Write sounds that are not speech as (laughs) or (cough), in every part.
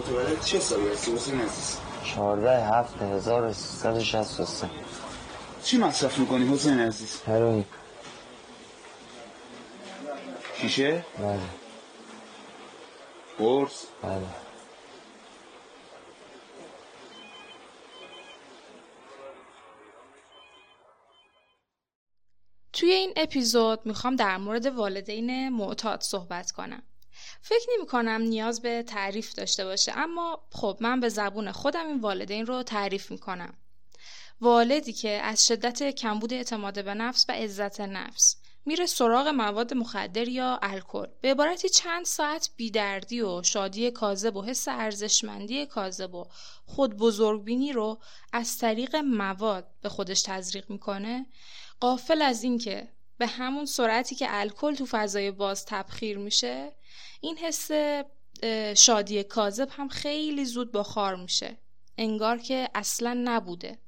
متولد چه سالی هستی حسین عزیز؟ چهارده هفت هزار و سیصد و شست و سه. چی مصرف می‌کنی حسین عزیز؟ هروئین. شیشه؟ بله. قرص؟ بله. توی این اپیزود می‌خوام در مورد والدین معتاد صحبت کنم. فکر نمی کنم نیاز به تعریف داشته باشه اما خب من به زبون خودم این والدین رو تعریف می‌کنم. والدی که از شدت کمبود اعتماد به نفس و عزت نفس میره سراغ مواد مخدر یا الکل به عبارتی چند ساعت بیدردی و شادی کاذب و حس ارزشمندی کاذب و خود بزرگبینی رو از طریق مواد به خودش تزریق می‌کنه قافل از اینکه به همون سرعتی که الکل تو فضای باز تبخیر میشه این حس شادی کاذب هم خیلی زود بخار میشه. انگار که اصلا نبوده.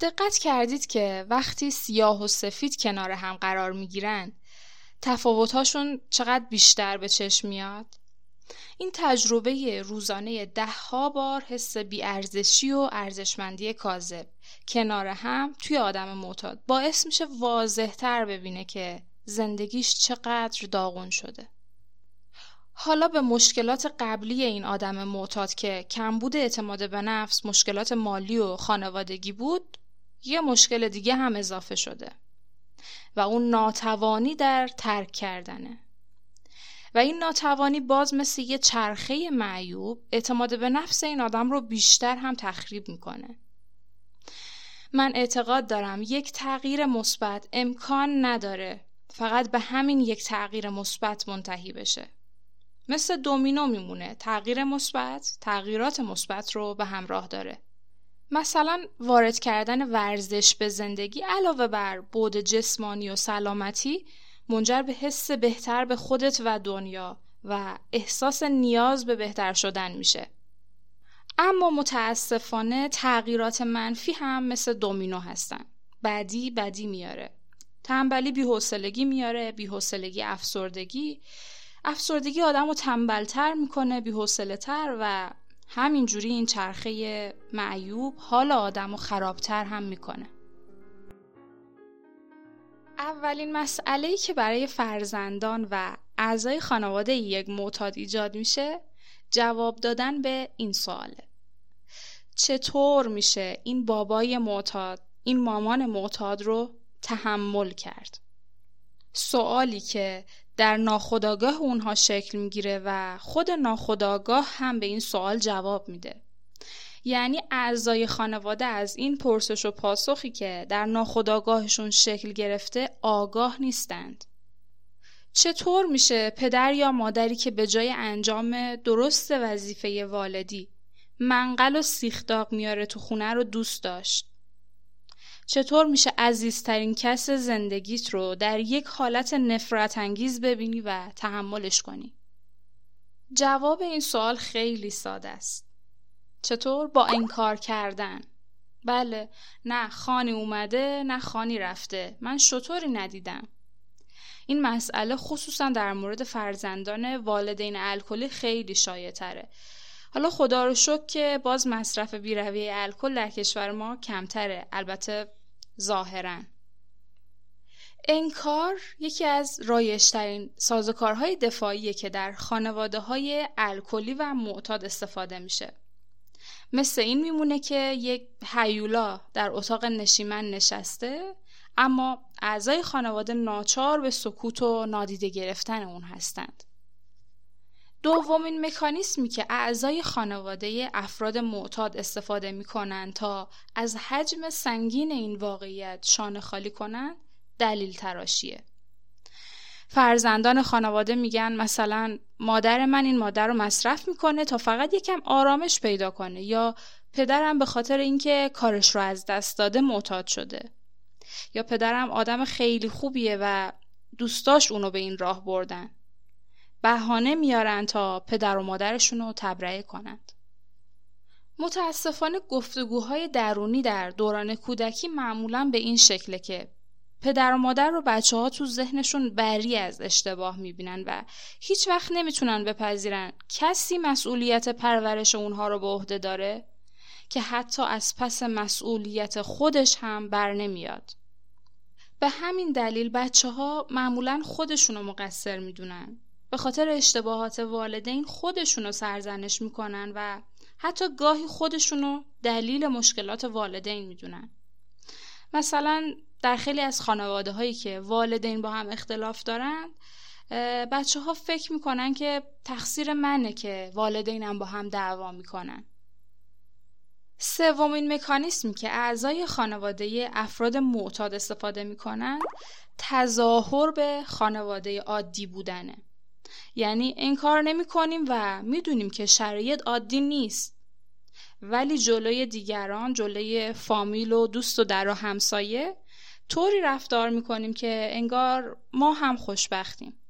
دقت کردید که وقتی سیاه و سفید کنار هم قرار می‌گیرن تفاوتهاشون چقدر بیشتر به چشم میاد؟ این تجربه روزانه ده ها بار حس بیارزشی و ارزشمندی کاذب. کنار هم توی آدم معتاد باعث میشه واضح تر ببینه که زندگیش چقدر داغون شده. حالا به مشکلات قبلی این آدم معتاد که کمبود اعتماد به نفس، مشکلات مالی و خانوادگی بود، یه مشکل دیگه هم اضافه شده و اون ناتوانی در ترک کردنه. و این ناتوانی باز مثل یه چرخه معیوب اعتماد به نفس این آدم رو بیشتر هم تخریب می‌کنه. من اعتقاد دارم یک تغییر مثبت امکان نداره فقط به همین یک تغییر مثبت منتهی بشه. مثل دومینو میمونه تغییر مثبت تغییرات مثبت رو به همراه داره. مثلا وارد کردن ورزش به زندگی علاوه بر بود جسمانی و سلامتی منجر به حس بهتر به خودت و دنیا و احساس نیاز به بهتر شدن میشه. اما متاسفانه تغییرات منفی هم مثل دومینو هستن. بدی بدی میاره. تنبلی بیحوصلگی میاره، بیحوصلگی افسردگی. افسردگی آدم رو تنبلتر می‌کنه، بیحوصله‌تر و همینجوری این چرخه معیوب حال آدم رو خرابتر هم می‌کنه. اولین مسئله ای که برای فرزندان و اعضای خانواده یک معتاد ایجاد میشه جواب دادن به این سواله. چطور میشه این بابای معتاد این مامان معتاد رو تحمل کرد؟ سوالی که در ناخودآگاه اونها شکل می‌گیره و خود ناخودآگاه هم به این سوال جواب میده. یعنی اعضای خانواده از این پرسش و پاسخی که در ناخودآگاهشون شکل گرفته آگاه نیستند. چطور میشه پدر یا مادری که به جای انجام درست وظیفه والدی منقل و سیخداغ میاره تو خونه رو دوست داشت؟ چطور میشه عزیزترین کس زندگیت رو در یک حالت نفرت انگیز ببینی و تحملش کنی؟ جواب این سوال خیلی ساده است. چطور با انکار کردن بله نه خانی اومده نه خانی رفته من شطوری ندیدم این مسئله خصوصا در مورد فرزندان والدین الکلی خیلی شایع تره. حالا خدا رو شکر که باز مصرف بیروی الکل در کشور ما کمتره البته ظاهرا. انکار یکی از رایشترین سازوکارهای دفاعیه که در خانواده های الکلی و معتاد استفاده میشه. مثل این میمونه که یک هیولا در اتاق نشیمن نشسته اما اعضای خانواده ناچار به سکوت و نادیده گرفتن اون هستند. دومین مکانیسمی که اعضای خانواده افراد معتاد استفاده می‌کنن تا از حجم سنگین این واقعیت شانه خالی کنند دلیل تراشیه. فرزندان خانواده میگن مثلا مادر من این مادر رو مصرف می‌کنه تا فقط یکم آرامش پیدا کنه یا پدرم به خاطر اینکه کارش رو از دست داده معتاد شده یا پدرم آدم خیلی خوبیه و دوستاش اونو به این راه بردن بهانه میارن تا پدر و مادرشون رو تبرئه کنند متاسفانه گفتگوهای درونی در دوران کودکی معمولا به این شکله که پدر و مادر رو بچه ها تو ذهنشون بری از اشتباه می‌بینن و هیچ وقت نمی‌تونن بپذیرن کسی مسئولیت پرورش اونها رو به عهده داره که حتی از پس مسئولیت خودش هم بر نمیاد. به همین دلیل بچه ها معمولا خودشونو مقصر می‌دونن. به خاطر اشتباهات والدین خودشونو سرزنش می‌کنن و حتی گاهی خودشونو دلیل مشکلات والدین می‌دونن. مثلا در خیلی از خانواده هایی که والدین با هم اختلاف دارند بچه ها فکر می‌کنن که تقصیر منه که والدینم با هم دعوا می‌کنن سومین مکانیسمی که اعضای خانواده افراد معتاد استفاده می‌کنن تظاهر به خانواده عادی بودنه. یعنی انکار نمی کنیم و می‌دونیم که شرایط عادی نیست. ولی جلوی دیگران جلوی فامیل و دوست و در و همسایه طوری رفتار می‌کنیم که انگار ما هم خوشبختیم.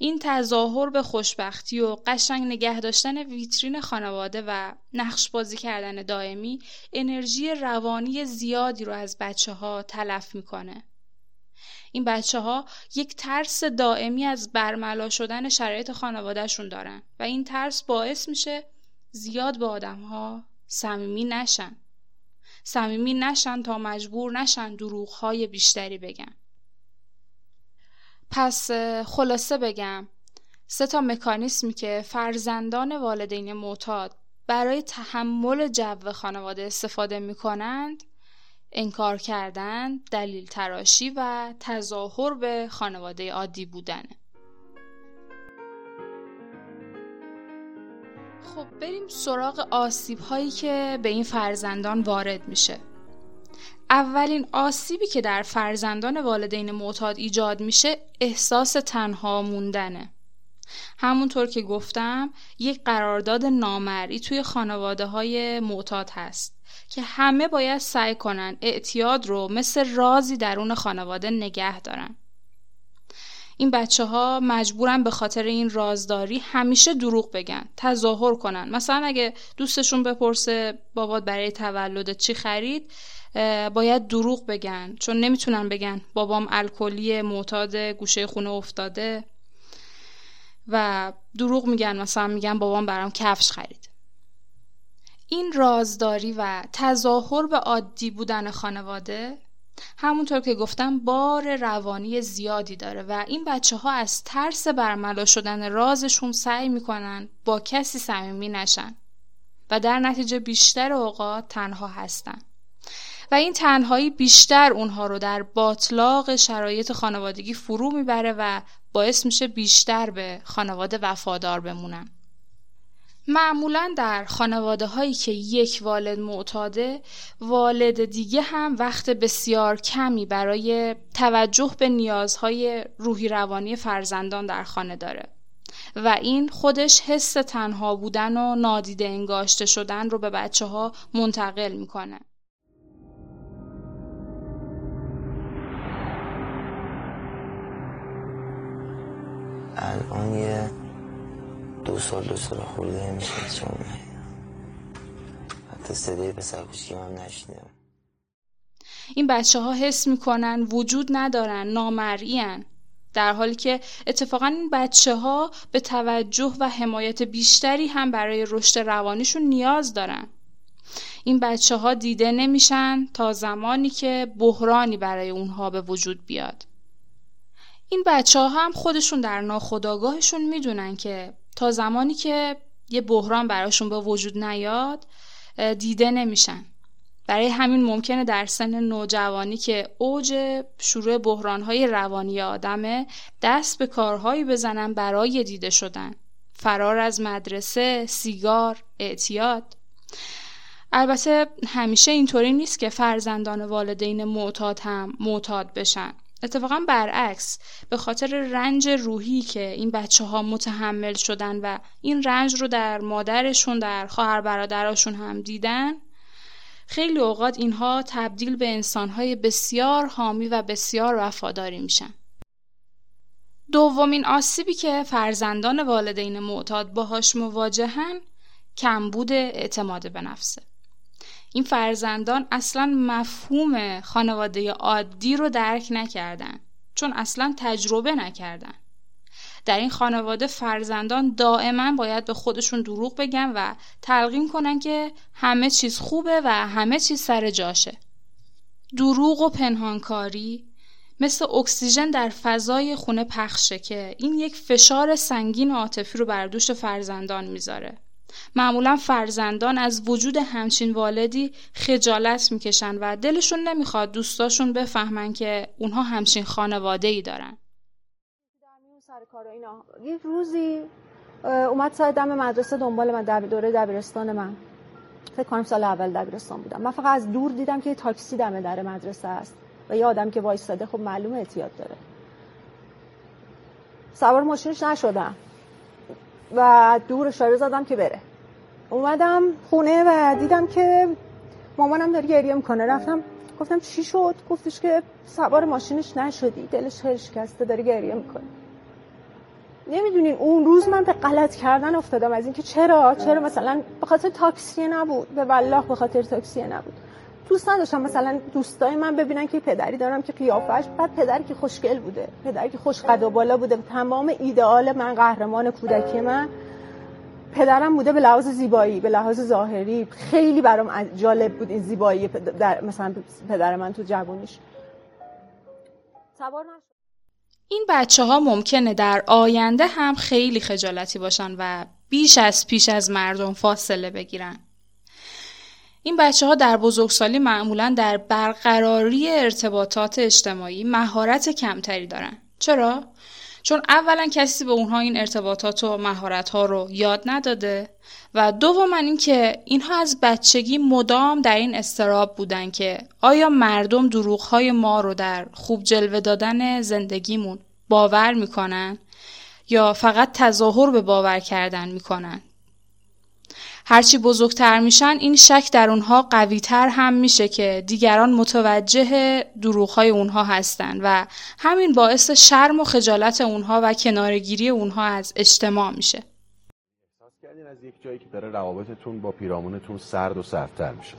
این تظاهر به خوشبختی و قشنگ نگه داشتن ویترین خانواده و نقش بازی کردن دائمی انرژی روانی زیادی رو از بچه ها تلف می‌کنه. این بچه ها یک ترس دائمی از برملا شدن شرایط خانوادهشون دارن و این ترس باعث میشه زیاد به آدم ها صمیمی نشن. صمیمی نشن تا مجبور نشن دروغ های بیشتری بگن. پس خلاصه بگم. سه تا مکانیسمی که فرزندان والدین معتاد برای تحمل جو خانواده استفاده می کنند انکار کردن، دلیل تراشی و تظاهر به خانواده عادی بودنه خب بریم سراغ آسیب هایی که به این فرزندان وارد میشه. اولین آسیبی که در فرزندان والدین معتاد ایجاد میشه احساس تنها موندنه. همونطور که گفتم یک قرارداد نامری توی خانواده های معتاد هست که همه باید سعی کنن اعتیاد رو مثل رازی درون خانواده نگه دارن. این بچه ها مجبورن به خاطر این رازداری همیشه دروغ بگن تظاهر کنن. مثلا اگه دوستشون بپرسه بابات برای تولد چی خرید؟ باید دروغ بگن. چون نمی‌تونن بگن بابام الکلی معتاد گوشه خونه افتاده. و دروغ میگن مثلا میگن بابام برام کفش خرید. این رازداری و تظاهر به عادی بودن خانواده همونطور که گفتم بار روانی زیادی داره و این بچه ها از ترس برملا شدن رازشون سعی می‌کنن با کسی صمیمی نشن و در نتیجه بیشتر اوقات تنها هستن. و این تنهایی بیشتر اونها رو در باطلاق شرایط خانوادگی فرو می‌بره و باعث میشه بیشتر به خانواده وفادار بمونن. معمولا در خانواده هایی که یک والد معتاده والد دیگه هم وقت بسیار کمی برای توجه به نیازهای روحی روانی فرزندان در خانه داره و این خودش حس تنها بودن و نادیده انگاشته شدن رو به بچه ها منتقل می‌کنه سال دو سال خورده میشه چون حتی صدای پسر که هم نشنیدم. این بچه ها حس می‌کنن وجود ندارن نامرئین در حالی که اتفاقا این بچه ها به توجه و حمایت بیشتری هم برای رشد روانیشون نیاز دارن. این بچه ها دیده نمیشن تا زمانی که بحرانی برای اونها به وجود بیاد. این بچه ها هم خودشون در ناخداگاهشون می‌دونن که تا زمانی که یه بحران براشون به وجود نیاد دیده نمیشن. برای همین ممکنه در سن نوجوانی که اوج شروع بحرانهای روانی آدمه دست به کارهایی بزنن برای دیده شدن. فرار از مدرسه، سیگار، اعتیاد. البته همیشه اینطوری نیست که فرزندان والدین معتاد هم معتاد بشن. اتفاقا برعکس به خاطر رنج روحی که این بچه ها متحمل شدن و این رنج رو در مادرشون در خواهر برادراشون هم دیدن خیلی اوقات اینها تبدیل به انسانهای بسیار حامی و بسیار وفاداری میشن. دومین آسیبی که فرزندان والدین معتاد باهاش مواجهن کمبود اعتماد به نفسه. این فرزندان اصلا مفهوم خانواده عادی رو درک نکردن چون اصلا تجربه نکردن. در این خانواده فرزندان دائما باید به خودشون دروغ بگن و تلقین کنن که همه چیز خوبه و همه چیز سر جاشه. دروغ و پنهانکاری مثل اکسیژن در فضای خونه پخشه که این یک فشار سنگین عاطفی رو بر دوش فرزندان می‌ذاره. معمولا فرزندان از وجود همچین والدی خجالت می‌کشن و دلشون نمی‌خواد دوستاشون بفهمن که اونها همچین خانواده ای دارن یه روزی اومد سر دم مدرسه دنبال من دب... دوره دبیرستان من. فکر کنم سال اول دبیرستان بودم. من فقط از دور دیدم که یه تاکسی دم در مدرسه است و یه آدم که وایستاده خب معلومه اعتیاد داره. سوار ماشینش نشدم. و دور اشاره زدم که بره. اومدم خونه و دیدم که مامانم داره گریه می‌کنه. رفتم گفتم چی شد؟ گفتش که سوار ماشینش نشدی. دلش خیلی شکسته داره گریه می‌کنه. نمی‌دونین اون روز من به غلط کردن افتادم. از اینکه چرا؟ چرا؟ مثلا به خاطر تاکسی نبود. به والله به خاطر تاکسی نبود. دوست نداشتم. مثلا دوستای من ببینن که پدری دارم که قیافش بعد پدری که خوشگل بوده پدری که خوش قد و بالا بوده. تمام ایدئال من قهرمان کودکی من پدرم بوده به لحاظ زیبایی به لحاظ ظاهری. خیلی برام جالب بود این زیبایی در مثلا پدر من تو جوونیش. این بچه ها ممکنه در آینده هم خیلی خجالتی باشن و بیش از پیش از مردم فاصله بگیرن. این بچه ها در بزرگسالی معمولا در برقراری ارتباطات اجتماعی مهارت کمتری دارن. چرا؟ چون اولا کسی به اونها این ارتباطات و مهارت ها رو یاد نداده و دوما اینکه اینها از بچگی مدام در این استراب بودن که آیا مردم دروغ های ما رو در خوب جلوه دادن زندگیمون باور می‌کنن یا فقط تظاهر به باور کردن می‌کنن هرچی بزرگتر میشن این شک در اونها قویتر هم میشه که دیگران متوجه دروغهای اونها هستن و همین باعث شرم و خجالت اونها و کنارگیری اونها از اجتماع میشه. از یک جایی که داره روابطتون با پیرامونتون سرد و سردتر میشه؟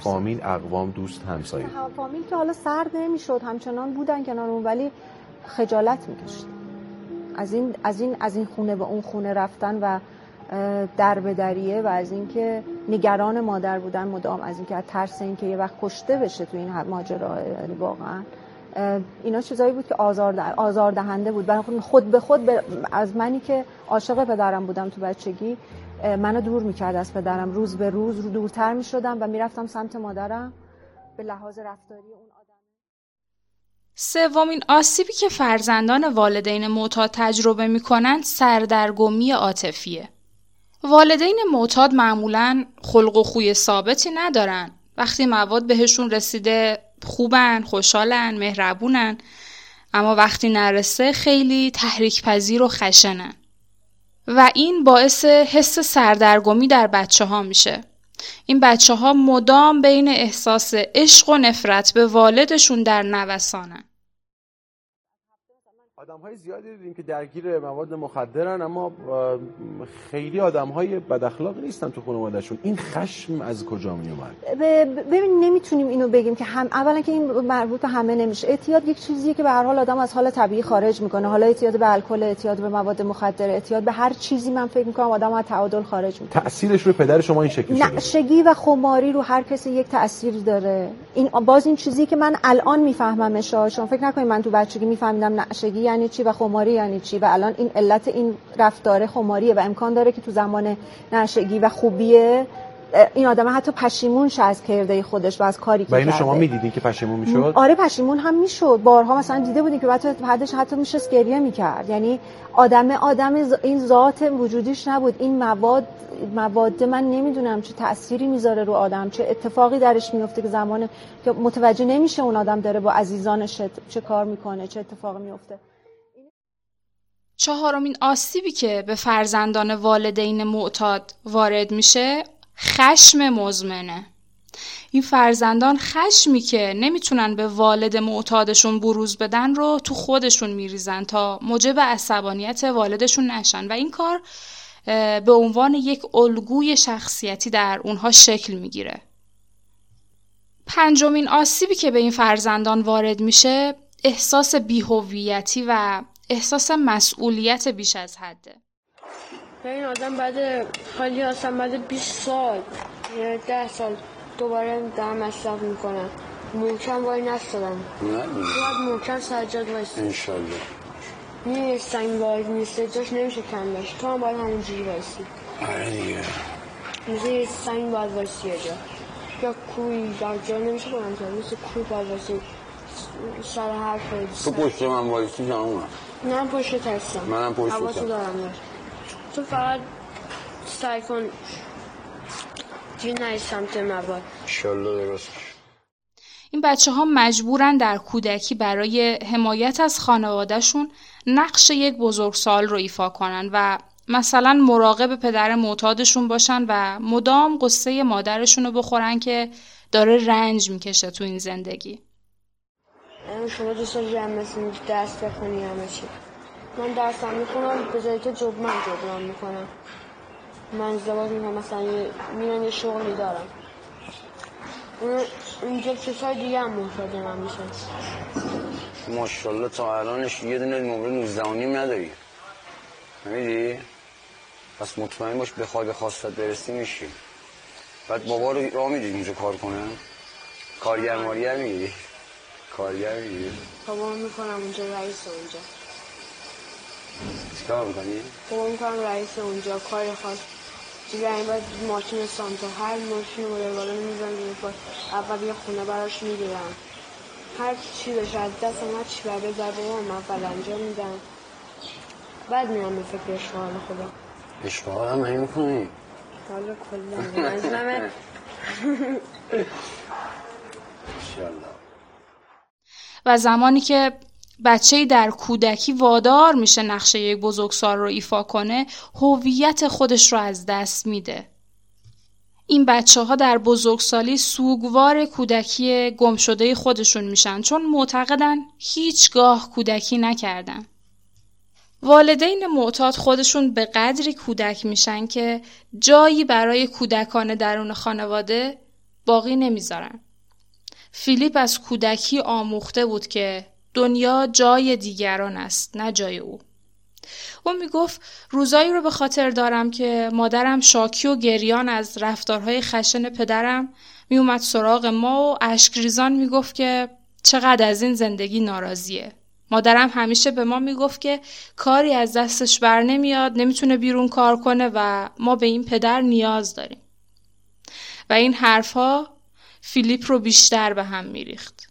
فامیل اقوام دوست همسایه. فامیل که حالا سرد نمی‌شد همچنان بودن کنارمون ولی خجالت می‌کشید. از این از این از این خونه به اون خونه رفتن و در بدریه و از اینکه نگران مادر بودن مدام از اینکه از ترس اینکه یه وقت کشته بشه تو این ماجرا یعنی واقعا. اینا چیزایی بود که آزار, آزار دهنده بود. برای خود به خود از منی که عاشق پدرم بودم تو بچگی منو دور می‌کرد از پدرم. روز به روز رو دورتر می‌شدم و می‌رفتم سمت مادرم به لحاظ رفتاری اون آدم. سومین آسیبی که فرزندان والدین معتاد تجربه می‌کنند سردرگمی عاطفیه. والدین معتاد معمولا خلق و خوی ثابتی ندارن. وقتی مواد بهشون رسیده خوبن، خوشحالن، مهربونن. اما وقتی نرسه خیلی تحریک پذیر و خشنن. و این باعث حس سردرگمی در بچه ها میشه. این بچه ها مدام بین احساس عشق و نفرت به والدشون در نوسانن. آدم های زیادی دیدیم که درگیر مواد مخدرن اما خیلی آدم های بد اخلاق نیستن تو خانوادهشون. این خشم از کجا می اومد ببین نمی‌تونیم اینو بگیم که هم اولا که این مربوط به همه نمیشه. اعتیاد یک چیزیه که به هر حال آدم از حال طبیعی خارج می‌کنه. حالا اعتیاد به الکل اعتیاد به مواد مخدر اعتیاد به هر چیزی من فکر می‌کنم آدم از تعادل خارج می‌کنه. تاثیرش رو پدر شما این شکلی شده؟ نشگی و خماری رو هر کسی یک تاثیر داره. این باز این چیزی که من الان میفهممش شما فکر نکنید من تو بچگی میفهمیدم نشگی یعنی چی و خماری یعنی چی؟ و الان این علت این رفتار خماریه و امکان داره که تو زمان نشگی و خوبیه این آدم حتی پشیمون شه از کرده خودش و از کاری که و اینو شما می‌دیدین که پشیمون می‌شد؟ آره پشیمون هم می‌شد. بارها مثلا دیده بودیم که بعد بعدش حتی میشه گریه می‌کرد. یعنی آدم آدم این ذات وجودیش نبود. این مواد مواد من نمی‌دونم چه تأثیری می‌ذاره رو آدم چه اتفاقی درش میفته که زمان که متوجه نمیشه اون آدم داره با عزیزانش چه کار می‌کنه چه اتفاقی میفته چهارمین آسیبی که به فرزندان والدین معتاد وارد میشه خشم مزمنه. این فرزندان خشمی که نمی‌تونن به والد معتادشون بروز بدن رو تو خودشون میریزن تا موجب عصبانیت والدشون نشن. و این کار به عنوان یک الگوی شخصیتی در اونها شکل می‌گیره. پنجمین آسیبی که به این فرزندان وارد میشه احساس بیهویتی و احساس مسئولیت بیش از حده این آدم بعد حالی هستم بعد 20 سال یا 10 سال دوباره در مصرف می‌کنم. محکم وای نستدم نه. باید محکم سجاد وایسی انشالله. می‌دونی سنگ وارد نیسته جاش نمیشه کم بشه تو هم باید همونجوری وایسی. آره دیگه. مثل یه سنگ باید وایسی یه جا. یا کوی در جا نمیشه کنم. که مثل کوی باید وایسی. سر حرف تو پشت من وایسی تمومه نه پشت هستم. منم پشتتم. حواسو دارم تو فقط سعی کن دیگه نهی سمت مواد. انشالله درست این بچه ها مجبورن در کودکی برای حمایت از خانوادهشون نقش یک بزرگسال رو ایفا کنن و مثلا مراقب پدر معتادشون باشن و مدام قصه مادرشون رو بخورن که داره رنج می‌کشه تو این زندگی. یعنی شما دوست داری هم مثل درس بخونی همه چی. من درسم می‌خونم به جایی که جب من جبران می‌کنم. من ازدواج می‌کنم مثلا میرم یه شغلی دارم. اون- اینجا کسای دیگه هم محتاج من میشن. ماشاءالله تا الانش یه دونه نمره 19 و نیم نداری. نمیدی؟ پس مطمئن باش بخوای به خواستت برسی میشی. بعد بابا رو راه میدی اونجا کار کنه؟ کارگر مارگر می‌گیری؟ کارگر می‌گیری بابا می‌کنم اونجا رئیس اونجا. چیکار می‌کنی؟ بابا می‌کنم رئیس اونجا کار خاص. دیگه این باید ماشین سانتا هر ماشین رو بالا میزن اول یه خونه براش می‌گیرم. هر چی بشه از دستم هر چی بر بذار بابا اول انجام میدم. بعد میرم به فکر اشغال خدا. اشغال هم این می‌کنی؟ حالا کلا. (laughs) منظورمه (laughs) انشالله. و زمانی که بچه در کودکی وادار میشه نقشه یک بزرگسال رو ایفا کنه هویت خودش رو از دست میده. این بچه ها در بزرگسالی سوگوار کودکی گمشده خودشون میشن چون معتقدن هیچگاه کودکی نکردن. والدین معتاد خودشون به قدری کودک میشن که جایی برای کودکان درون خانواده باقی نمی‌ذارن. فیلیپ از کودکی آموخته بود که دنیا جای دیگران است نه جای او. او می‌گفت روزایی رو به خاطر دارم که مادرم شاکی و گریان از رفتارهای خشن پدرم میومد سراغ ما و اشکریزان می‌گفت که چقدر از این زندگی ناراضیه. مادرم همیشه به ما می‌گفت که کاری از دستش بر نمیاد نمی‌تونه بیرون کار کنه و ما به این پدر نیاز داریم. و این حرفها فیلیپ رو بیشتر به هم میریخت.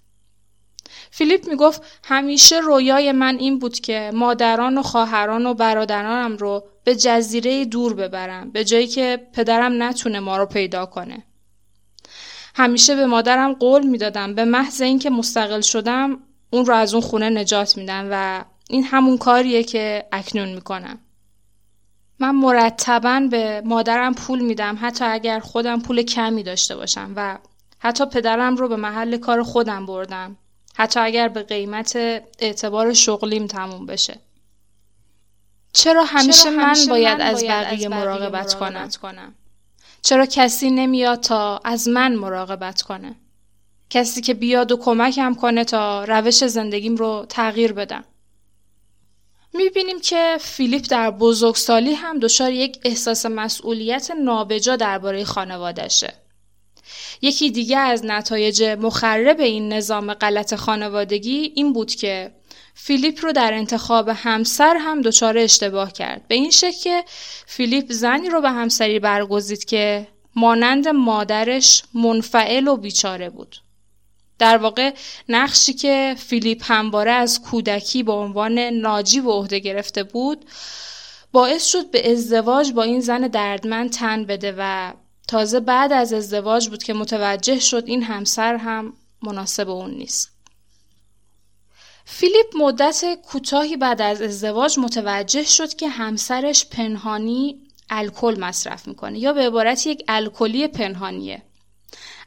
فیلیپ می‌گفت همیشه رویای من این بود که مادران و خواهران و برادرانم رو به جزیره دور ببرم به جایی که پدرم نتونه ما رو پیدا کنه. همیشه به مادرم قول می‌دادم به محض اینکه مستقل شدم اون رو از اون خونه نجات میدم و این همون کاریه که اکنون می‌کنم. من مرتبا به مادرم پول میدم حتی اگر خودم پول کمی داشته باشم و حتی پدرم رو به محل کار خودم بردم. حتی اگر به قیمت اعتبار شغلیم تموم بشه. چرا همیشه, چرا من همیشه باید من از باید بقیه از بقیه مراقبت کنم مراقبت کنم؟ چرا کسی نمیاد تا از من مراقبت کنه؟ کسی که بیاد و کمکم کنه تا روش زندگیم رو تغییر بدم. می‌بینیم که فیلیپ در بزرگسالی هم دچار یک احساس مسئولیت نابجا درباره خانوادشه. یکی دیگه از نتایج مخرب این نظام غلط خانوادگی این بود که فیلیپ رو در انتخاب همسر هم دچار اشتباه کرد. به این شکل که فیلیپ زنی رو به همسری برگزید که مانند مادرش منفعل و بیچاره بود. در واقع نقشی که فیلیپ همواره از کودکی به عنوان ناجی به عهده گرفته بود باعث شد به ازدواج با این زن دردمند تن بده و تازه بعد از ازدواج بود که متوجه شد این همسر هم مناسب اون نیست. فیلیپ مدت کوتاهی بعد از ازدواج متوجه شد که همسرش پنهانی الکل مصرف می‌کنه یا به عبارت یک الکلی پنهانیه.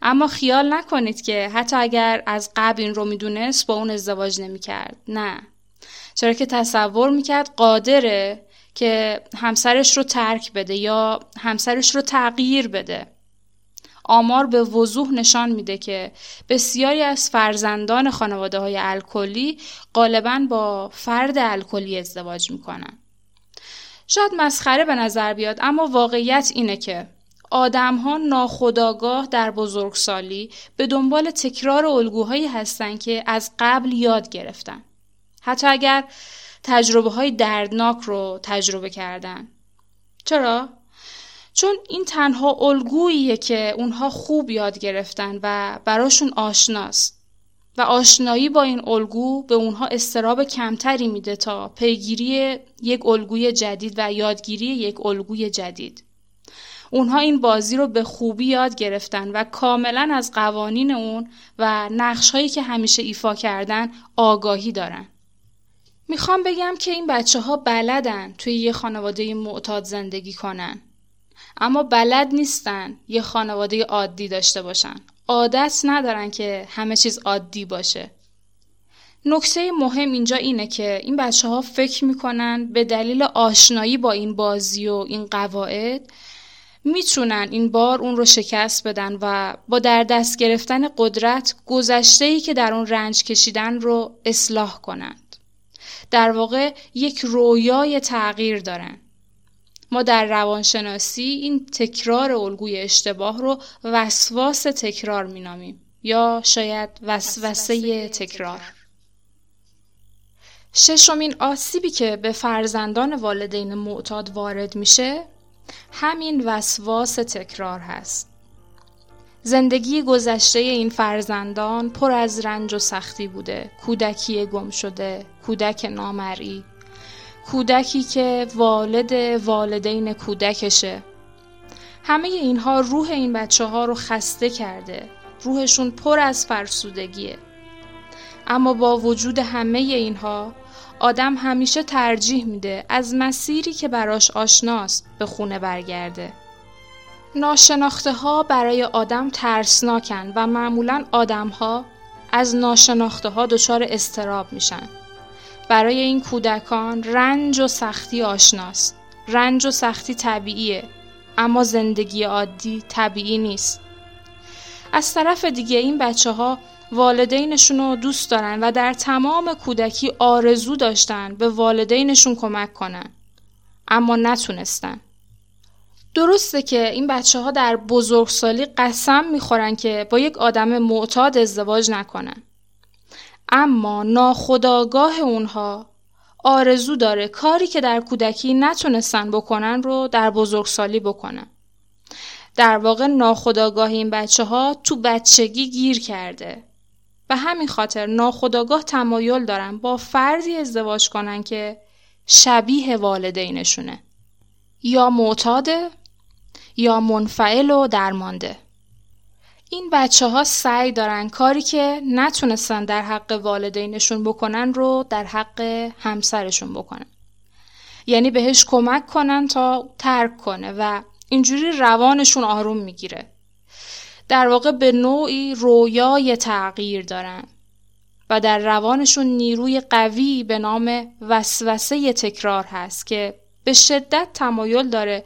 اما خیال نکنید که حتی اگر از قبل این رو می‌دونست با اون ازدواج نمی‌کرد نه چرا که تصور می‌کرد قادره که همسرش رو ترک بده یا همسرش رو تغییر بده آمار به وضوح نشان میده که بسیاری از فرزندان خانواده های الکلی غالبا با فرد الکلی ازدواج می‌کنن. شاید مسخره به نظر بیاد اما واقعیت اینه که آدم ها ناخداگاه در بزرگسالی به دنبال تکرار الگوهایی هستند که از قبل یاد گرفتن. حتی اگر تجربه های دردناک رو تجربه کردن. چرا؟ چون این تنها الگوییه که اونها خوب یاد گرفتن و براشون آشناست. و آشنایی با این الگو به اونها استراب کمتری میده تا پیگیری یک الگوی جدید و یادگیری یک الگوی جدید. اونها این بازی رو به خوبی یاد گرفتن و کاملا از قوانین اون و نقش هایی که همیشه ایفا کردن آگاهی دارن. می‌خوام بگم که این بچه ها بلدن توی یه خانواده معتاد زندگی کنن. اما بلد نیستن یه خانواده عادی داشته باشن. عادت ندارن که همه چیز عادی باشه. نکته مهم اینجا اینه که این بچه ها فکر می‌کنن به دلیل آشنایی با این بازی و این قواعد می‌تونن این بار اون رو شکست بدن و با در دست گرفتن قدرت گذشته ای که در اون رنج کشیدن رو اصلاح کنند. در واقع یک رویای تغییر دارن. ما در روانشناسی این تکرار الگوی اشتباه رو وسواس تکرار مینامیم یا شاید وسوسه تکرار. ششمین آسیبی که به فرزندان والدین معتاد وارد میشه همین وسواس تکرار هست. زندگی گذشته این فرزندان پر از رنج و سختی بوده. کودکی گم شده، کودک نامرئی، کودکی که والد والدین کودکشه. همه اینها روح این بچه ها رو خسته کرده. روحشون پر از فرسودگیه. اما با وجود همه اینها آدم همیشه ترجیح میده از مسیری که براش آشناست به خونه برگرده. ناشناخته ها برای آدم ترسناکن و معمولا آدم ها از ناشناخته ها دچار استراب میشن. برای این کودکان رنج و سختی آشناست. رنج و سختی طبیعیه اما زندگی عادی طبیعی نیست. از طرف دیگه این بچه ها والدینشون رو دوست دارن و در تمام کودکی آرزو داشتن به والدینشون کمک کنن. اما نتونستن. درسته که این بچه ها در بزرگسالی قسم می‌خورن که با یک آدم معتاد ازدواج نکنن. اما ناخداگاه اونها آرزو داره کاری که در کودکی نتونستن بکنن رو در بزرگسالی بکنن. در واقع ناخداگاه این بچه ها تو بچگی گیر کرده و همین خاطر ناخداگاه تمایل دارن با فردی ازدواج کنن که شبیه والدینشونه یا معتاده یا منفعل و درمانده. این بچه ها سعی دارن کاری که نتونستن در حق والدینشون بکنن رو در حق همسرشون بکنن. یعنی بهش کمک کنن تا ترک کنه و اینجوری روانشون آروم می‌گیره. در واقع به نوعی رویای تغییر دارن و در روانشون نیروی قوی به نام وسوسه تکرار هست که به شدت تمایل داره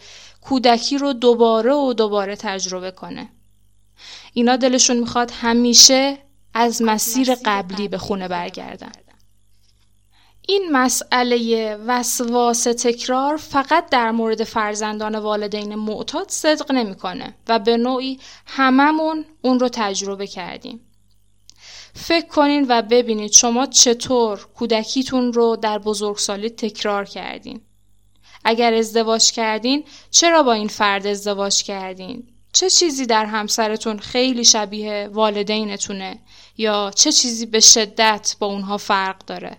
کودکی رو دوباره و دوباره تجربه کنه. اینا دلشون می‌خواد همیشه از مسیر قبلی به خونه برگردن. این مسئله وسواس تکرار فقط در مورد فرزندان والدین معتاد صدق نمی‌کنه و به نوعی هممون اون رو تجربه کردیم. فکر کنین و ببینید شما چطور کودکیتون رو در بزرگسالی تکرار کردین. اگر ازدواج کردین چرا با این فرد ازدواج کردین؟ چه چیزی در همسرتون خیلی شبیه والدینتونه یا چه چیزی به شدت با اونها فرق داره؟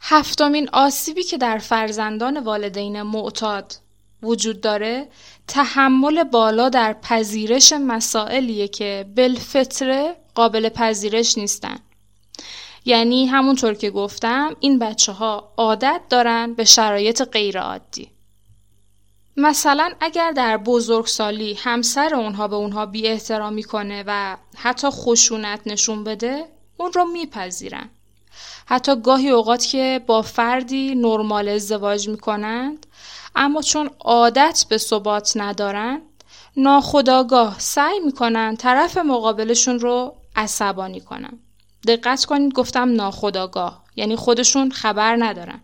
هفتمین آسیبی که در فرزندان والدین معتاد وجود داره تحمل بالا در پذیرش مسائلیه که بالفطره قابل پذیرش نیستن. یعنی همونطور که گفتم این بچه ها عادت دارن به شرایط غیر عادی. مثلا اگر در بزرگسالی همسر اونها به اونها بی احترامی کنه و حتی خشونت نشون بده اون رو میپذیرن. حتی گاهی اوقات که با فردی نرمال ازدواج می کنند اما چون عادت به ثبات ندارند ناخداگاه سعی می‌کنن طرف مقابلشون رو عصبانی کنن. دقت کنید گفتم ناخداگاه یعنی خودشون خبر ندارن.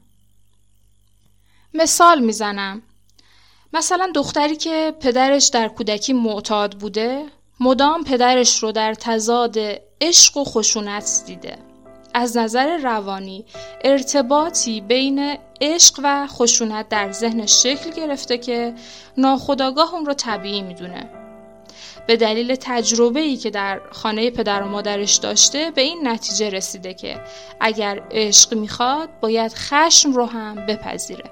مثال می‌زنم. مثلا دختری که پدرش در کودکی معتاد بوده مدام پدرش رو در تضاد عشق و خشونت دیده. از نظر روانی ارتباطی بین عشق و خشونت در ذهنش شکل گرفته که ناخداگاه اون رو طبیعی می‌دونه. به دلیل تجربه ای که در خانه پدر و مادرش داشته به این نتیجه رسیده که اگر عشق می‌خواد باید خشم رو هم بپذیره.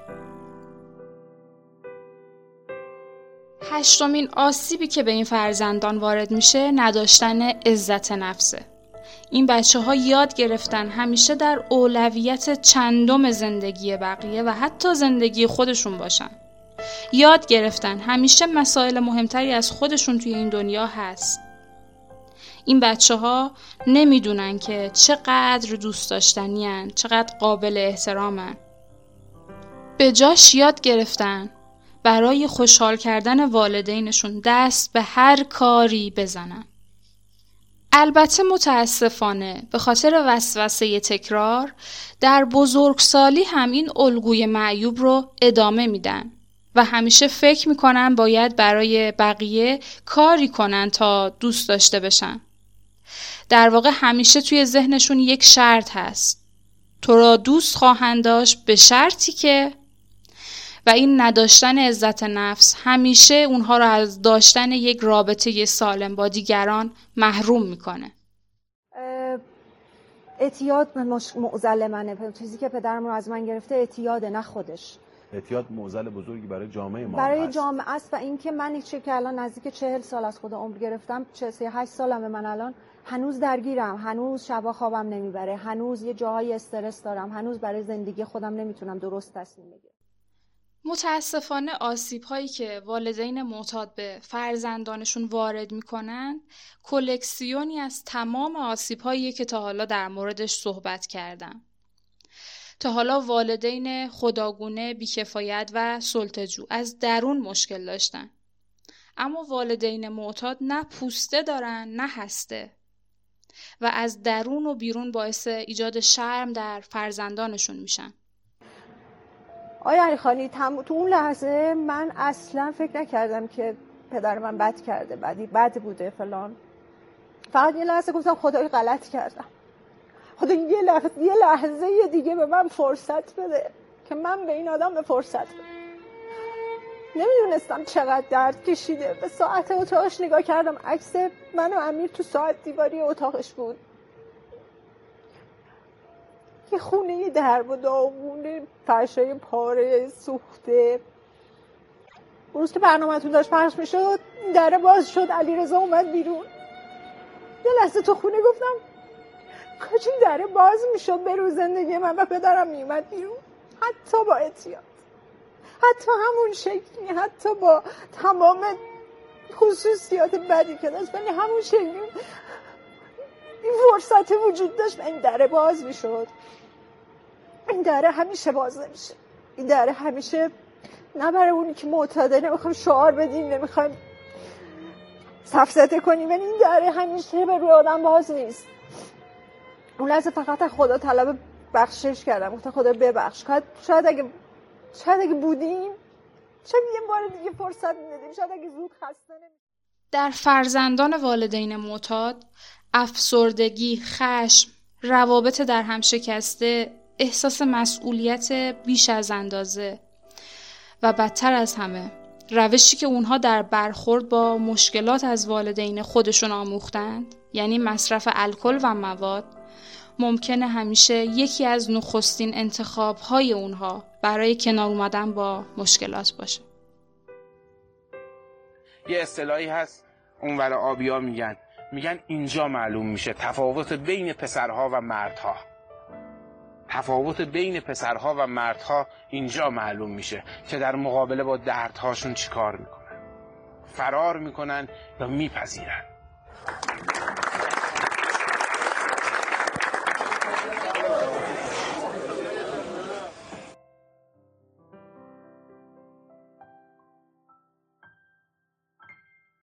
هشتمین آسیبی که به این فرزندان وارد میشه نداشتن عزت نفسه. این بچه ها یاد گرفتن همیشه در اولویت چندم زندگی بقیه و حتی زندگی خودشون باشن. یاد گرفتن همیشه مسائل مهمتری از خودشون توی این دنیا هست. این بچه ها نمی‌دونن که چقدر دوست داشتنی چقدر قابل احترامن. به جاش یاد گرفتن برای خوشحال کردن والدینشون دست به هر کاری بزنن. البته متاسفانه به خاطر وسوسه تکرار در بزرگسالی هم این الگوی معیوب رو ادامه میدن و همیشه فکر می‌کنن باید برای بقیه کاری کنن تا دوست داشته بشن. در واقع همیشه توی ذهنشون یک شرط هست. تو را دوست خواهند داشت به شرطی که و این نداشتن عزت نفس همیشه اونها را از داشتن یک رابطه سالم با دیگران محروم می‌کنه اعتیاد معزل منه چیزی که پدرم رو از من گرفته اعتیاد نه خودش اعتیاد معضل بزرگی برای جامعه ما برای هست. جامعه است و اینکه من چه که الان نزدیک چهل سال از خود عمر گرفتم چه هشت سالم من الان هنوز درگیرم هنوز شبا خوابم نمی‌بره هنوز یه جاهای استرس دارم هنوز برای زندگی خودم نمی‌تونم درست تصمیم بگیرم متاسفانه آسیب هایی که والدین معتاد به فرزندانشون وارد می‌کنن کلکسیونی از تمام آسیب هایی که تا حالا در موردش صحبت کردم. تا حالا والدین خداگونه، بیکفایت و سلطجو از درون مشکل داشتن. اما والدین معتاد نه پوسته دارن نه هسته و از درون و بیرون باعث ایجاد شرم در فرزندانشون میشن. آیا علی خانی تو اون لحظه من اصلا فکر نکردم که پدر من بد کرده بدی بد بوده فلان فقط یه لحظه گفتم خدای غلط کردم خدا یه لحظه یه لحظه دیگه به من فرصت بده که من به این آدم به فرصت بده. نمی‌دونستم چقدر درد کشیده. به ساعت اتاقش نگاه کردم عکس من و امیر تو ساعت دیواری اتاقش بود. یه خونه درب و داغونه فرشای پاره سوخته. روز که برنامهتون داشت پخش می‌شد در باز شد علی رضا اومد بیرون. یه لحظه تو خونه گفتم کاش این دره باز می‌شد به روز زندگی من و پدرم میومد بیرون؟ حتی با اتیاد حتی همون شکلی حتی با تمام خصوصیات بدی که داشت ولی همون شکلی این فرصت وجود داشت این دره باز می‌شد. این دره همیشه باز نمیشه. این دره همیشه نه برای اونی که معتاده نمی‌خوایم شعار بدیم نمی‌خوایم سفزته کنیم ولی این دره همیشه به روی آدم باز نیست. اون لحظه فقط خدا طلب بخشش کردم گفتم خدا ببخش شاید اگه شاید اگه بودیم شاید یه بار دیگه فرصت می‌دادیم شاید اگه زود خسته نمید. در فرزندان والدین معتاد افسردگی خشم روابط در هم شکسته احساس مسئولیت بیش از اندازه و بدتر از همه روشی که اونها در برخورد با مشکلات از والدین خودشون آموختند یعنی مصرف الکل و مواد ممکنه همیشه یکی از نخستین انتخاب های اونها برای کنار اومدن با مشکلات باشه. یه اصطلاحی هست اونور آبیا میگن. میگن اینجا معلوم میشه تفاوت بین پسرها و مردها. تفاوت بین پسرها و مردها اینجا معلوم میشه که در مقابله با دردهاشون چیکار می‌کنن. فرار می‌کنن یا میپذیرن.